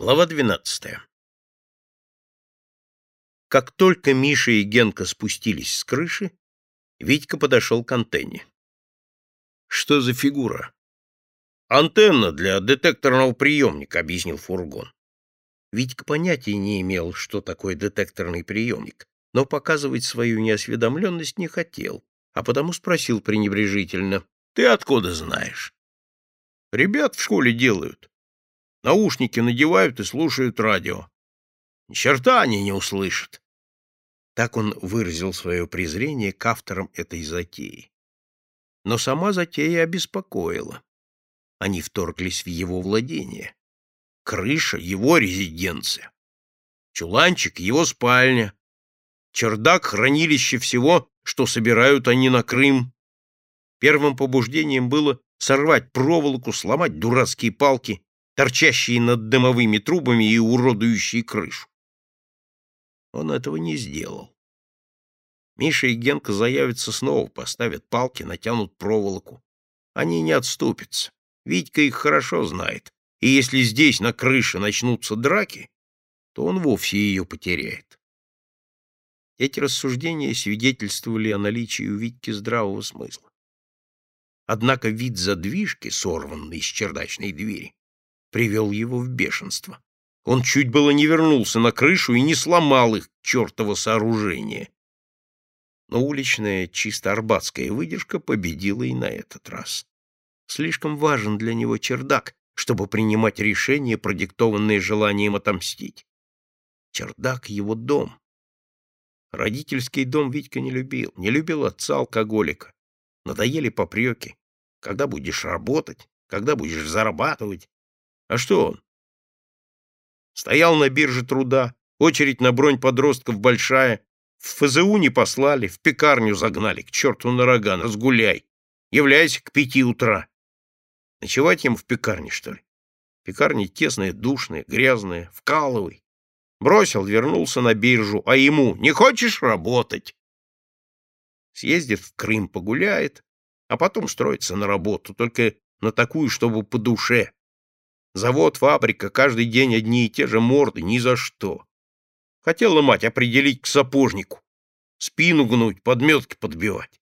Глава 12. Как только Миша и Генка спустились с крыши, Витька подошел к антенне. «Что за фигура?» «Антенна для детекторного приемника», — объяснил фургон. Витька понятия не имел, что такое детекторный приемник, но показывать свою неосведомленность не хотел, а потому спросил пренебрежительно. «Ты откуда знаешь?» «Ребят в школе делают. Наушники надевают и слушают радио. Ни черта они не услышат. Так он выразил свое презрение к авторам этой затеи. Но сама затея обеспокоила. Они вторглись в его владение. Крыша — его резиденция. Чуланчик — его спальня. Чердак — хранилище всего, что собирают они на Крым. Первым побуждением было сорвать проволоку, сломать дурацкие палки, торчащие над дымовыми трубами и уродующие крышу. Он этого не сделал. Миша и Генка заявятся снова, поставят палки, натянут проволоку. Они не отступятся. Витька их хорошо знает, и если здесь на крыше начнутся драки, то он вовсе ее потеряет. Эти рассуждения свидетельствовали о наличии у Витьки здравого смысла. Однако вид задвижки, сорванной с чердачной двери, привел его в бешенство. Он чуть было не вернулся на крышу и не сломал их чертово сооружение. Но уличная, чисто арбатская выдержка победила и на этот раз. Слишком важен для него чердак, чтобы принимать решения, продиктованные желанием отомстить. Чердак — его дом. Родительский дом Витька не любил, не любил отца-алкоголика. Надоели попреки. Когда будешь работать, когда будешь зарабатывать, а что он? Стоял на бирже труда, очередь на бронь подростков большая. В ФЗУ не послали, в пекарню загнали, к черту на рога, разгуляй. Являйся к пяти утра. Ночевать ему в пекарне, что ли? Пекарня тесная, душная, грязная, вкалывай. Бросил, вернулся на биржу, а ему не хочешь работать? Съездит в Крым, погуляет, а потом строится на работу, только на такую, чтобы по душе. Завод, фабрика, каждый день одни и те же морды, ни за что. Хотела мать определить к сапожнику. Спину гнуть, подметки подбивать.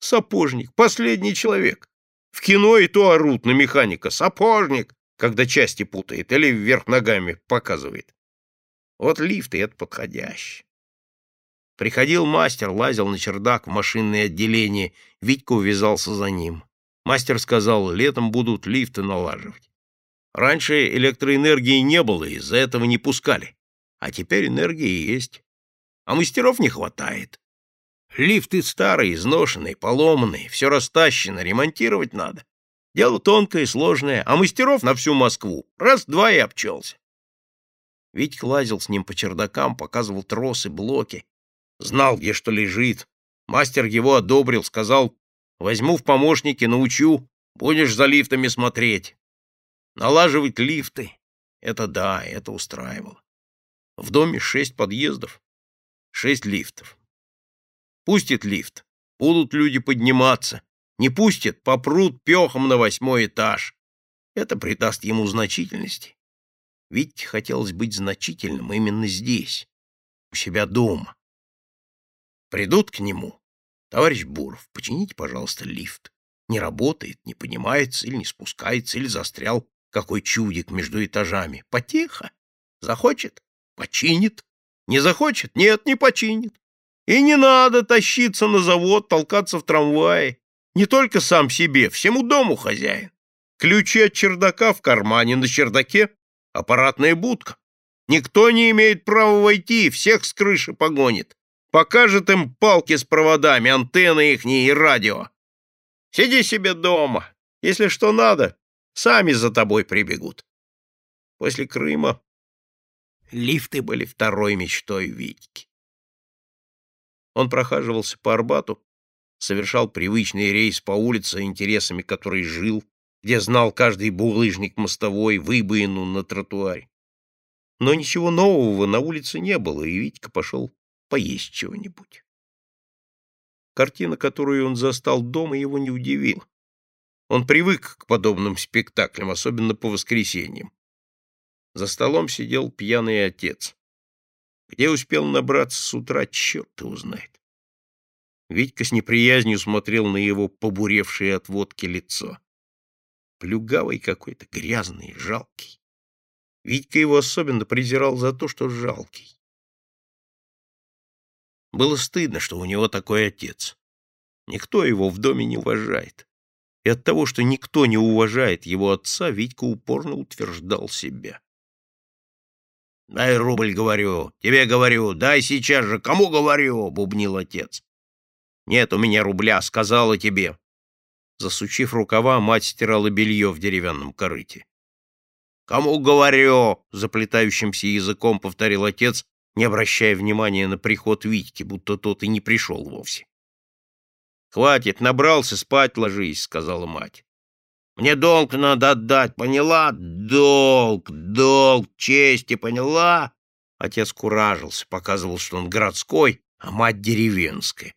Сапожник, последний человек. В кино и то орут на механика. Сапожник, когда части путает или вверх ногами показывает. Вот лифт и это подходящий. Приходил мастер, лазил на чердак в машинное отделение. Витька увязался за ним. Мастер сказал, летом будут лифты налаживать. Раньше электроэнергии не было, из-за этого не пускали. А теперь энергия есть. А мастеров не хватает. Лифты старые, изношенные, поломанные, все растащено, ремонтировать надо. Дело тонкое, сложное, а мастеров на всю Москву. Раз-два и обчелся. Витька лазил с ним по чердакам, показывал тросы, блоки. Знал, где что лежит. Мастер его одобрил, сказал, возьму в помощники, научу, будешь за лифтами смотреть. Налаживать лифты — это да, это устраивало. В доме шесть подъездов, шесть лифтов. Пустит лифт, будут люди подниматься. Не пустит, попрут пехом на восьмой этаж. Это придаст ему значительности. Ведь хотелось быть значительным именно здесь, у себя дома. Придут к нему. Товарищ Буров, почините, пожалуйста, лифт. Не работает, не поднимается или не спускается, или застрял какой чудик между этажами. Потихо. Захочет — починит. Не захочет — нет, не починит. И не надо тащиться на завод, толкаться в трамвае. Не только сам себе, всему дому хозяин. Ключи от чердака в кармане, на чердаке аппаратная будка. Никто не имеет права войти, всех с крыши погонит. Покажет им палки с проводами, антенны ихние и радио. Сиди себе дома. Если что надо, Сами за тобой прибегут. После Крыма лифты были второй мечтой Витьки. Он прохаживался по Арбату, совершал привычный рейс по улице, интересами которой жил, где знал каждый булыжник мостовой, выбоину на тротуаре. Но ничего нового на улице не было, и Витька пошел поесть чего-нибудь. Картина, которую он застал дома, его не удивила. Он привык к подобным спектаклям, особенно по воскресеньям. За столом сидел пьяный отец. Где успел набраться с утра, черт его знает. Витька с неприязнью смотрел на его побуревшее от водки лицо. Плюгавый какой-то, грязный, жалкий. Витька его особенно презирал за то, что жалкий. Было стыдно, что у него такой отец. Никто его в доме не уважает. И от того, что никто не уважает его отца, Витька упорно утверждал себя. «Дай рубль, говорю, тебе говорю, дай сейчас же, кому говорю?» — бубнил отец. «Нет у меня рубля, сказала тебе». Засучив рукава, мать стирала белье в деревянном корыте. «Кому говорю?» — заплетающимся языком повторил отец, не обращая внимания на приход Витьки, будто тот и не пришел вовсе. «Хватит, набрался, спать ложись», — сказала мать. «Мне долг надо отдать, поняла? Долг, долг, чести, поняла?» Отец куражился, показывал, что он городской, а мать деревенская.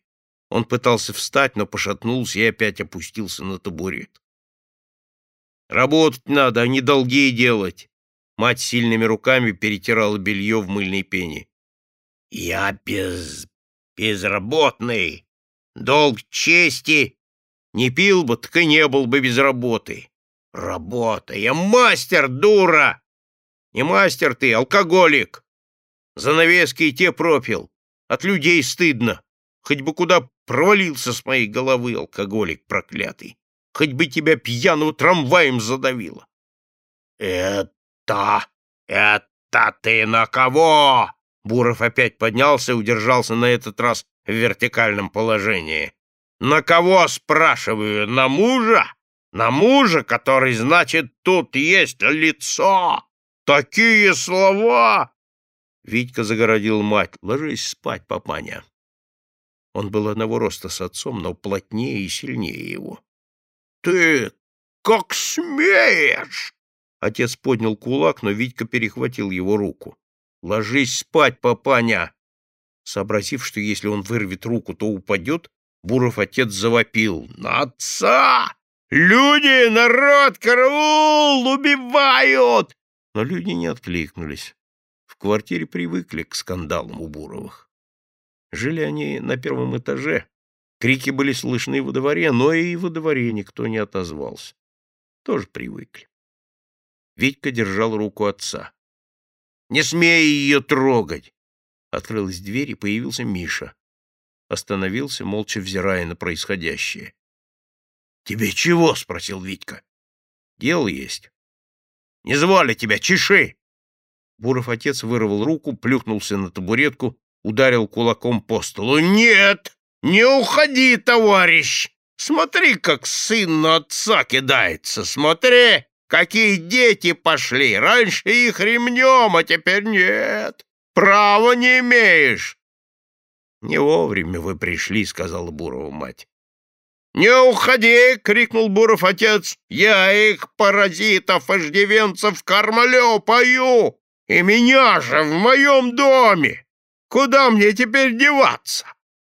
Он пытался встать, но пошатнулся и опять опустился на табурет. «Работать надо, а не долги делать!» Мать сильными руками перетирала белье в мыльной пене. «Я без... безработный! Долг чести! Не пил бы, так и не был бы без работы! Работа! Я мастер, дура! Не мастер ты, алкоголик! Занавески и те пропил. От людей стыдно. Хоть бы куда провалился с моей головы, алкоголик проклятый. Хоть бы тебя пьяного трамваем задавило. Это... это ты на кого? Буров опять поднялся и удержался на этот раз в вертикальном положении. На кого, спрашиваю, на мужа? На мужа, который, значит, тут есть лицо. Такие слова! Витька загородил мать. Ложись спать, папаня. Он был одного роста с отцом, но плотнее и сильнее его. — Ты как смеешь! Отец поднял кулак, но Витька перехватил его руку. — Ложись спать, папаня! Сообразив, что если он вырвет руку, то упадет, Буров отец завопил. — На отца! Люди, народ, караул! Убивают! Но люди не откликнулись. В квартире привыкли к скандалам у Буровых. Жили они на первом этаже. Крики были слышны во дворе, но и во дворе никто не отозвался. Тоже привыкли. Витька держал руку отца. «Не смей ее трогать!» Открылась дверь, и появился Миша. Остановился, молча взирая на происходящее. «Тебе чего?» — спросил Витька. «Дело есть». «Не звали тебя, чеши!» Буров отец вырвал руку, плюхнулся на табуретку ударил кулаком по столу. «Нет! Не уходи, товарищ! Смотри, как сын на отца кидается! Смотри, какие дети пошли! Раньше их ремнем, а теперь нет! Права не имеешь!» «Не вовремя вы пришли», — сказала Бурова мать. «Не уходи!» — крикнул Буров отец. «Я их, паразитов, иждивенцев, кормлю, пою! И меня же в моем доме!» Куда мне теперь деваться?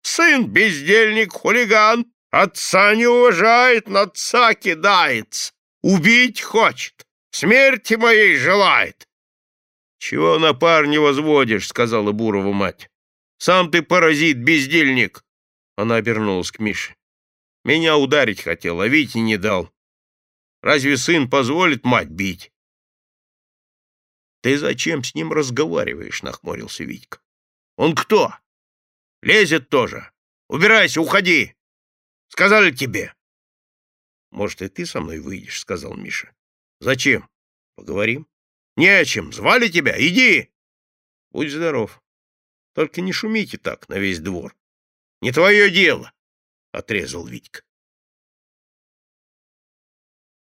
Сын бездельник, хулиган, отца не уважает, на отца кидается, убить хочет, смерти моей желает. — Чего на парня возводишь? — сказала Бурова мать. — Сам ты паразит, бездельник. Она обернулась к Мише. — Меня ударить хотел, а Вите не дал. Разве сын позволит мать бить? — Ты зачем с ним разговариваешь? — нахмурился Витька. Он кто? Лезет тоже. Убирайся, уходи. Сказали тебе. Может, и ты со мной выйдешь, сказал Миша. Зачем? Поговорим. Не о чем. Звали тебя. Иди. Будь здоров. Только не шумите так на весь двор. Не твое дело, отрезал Витька.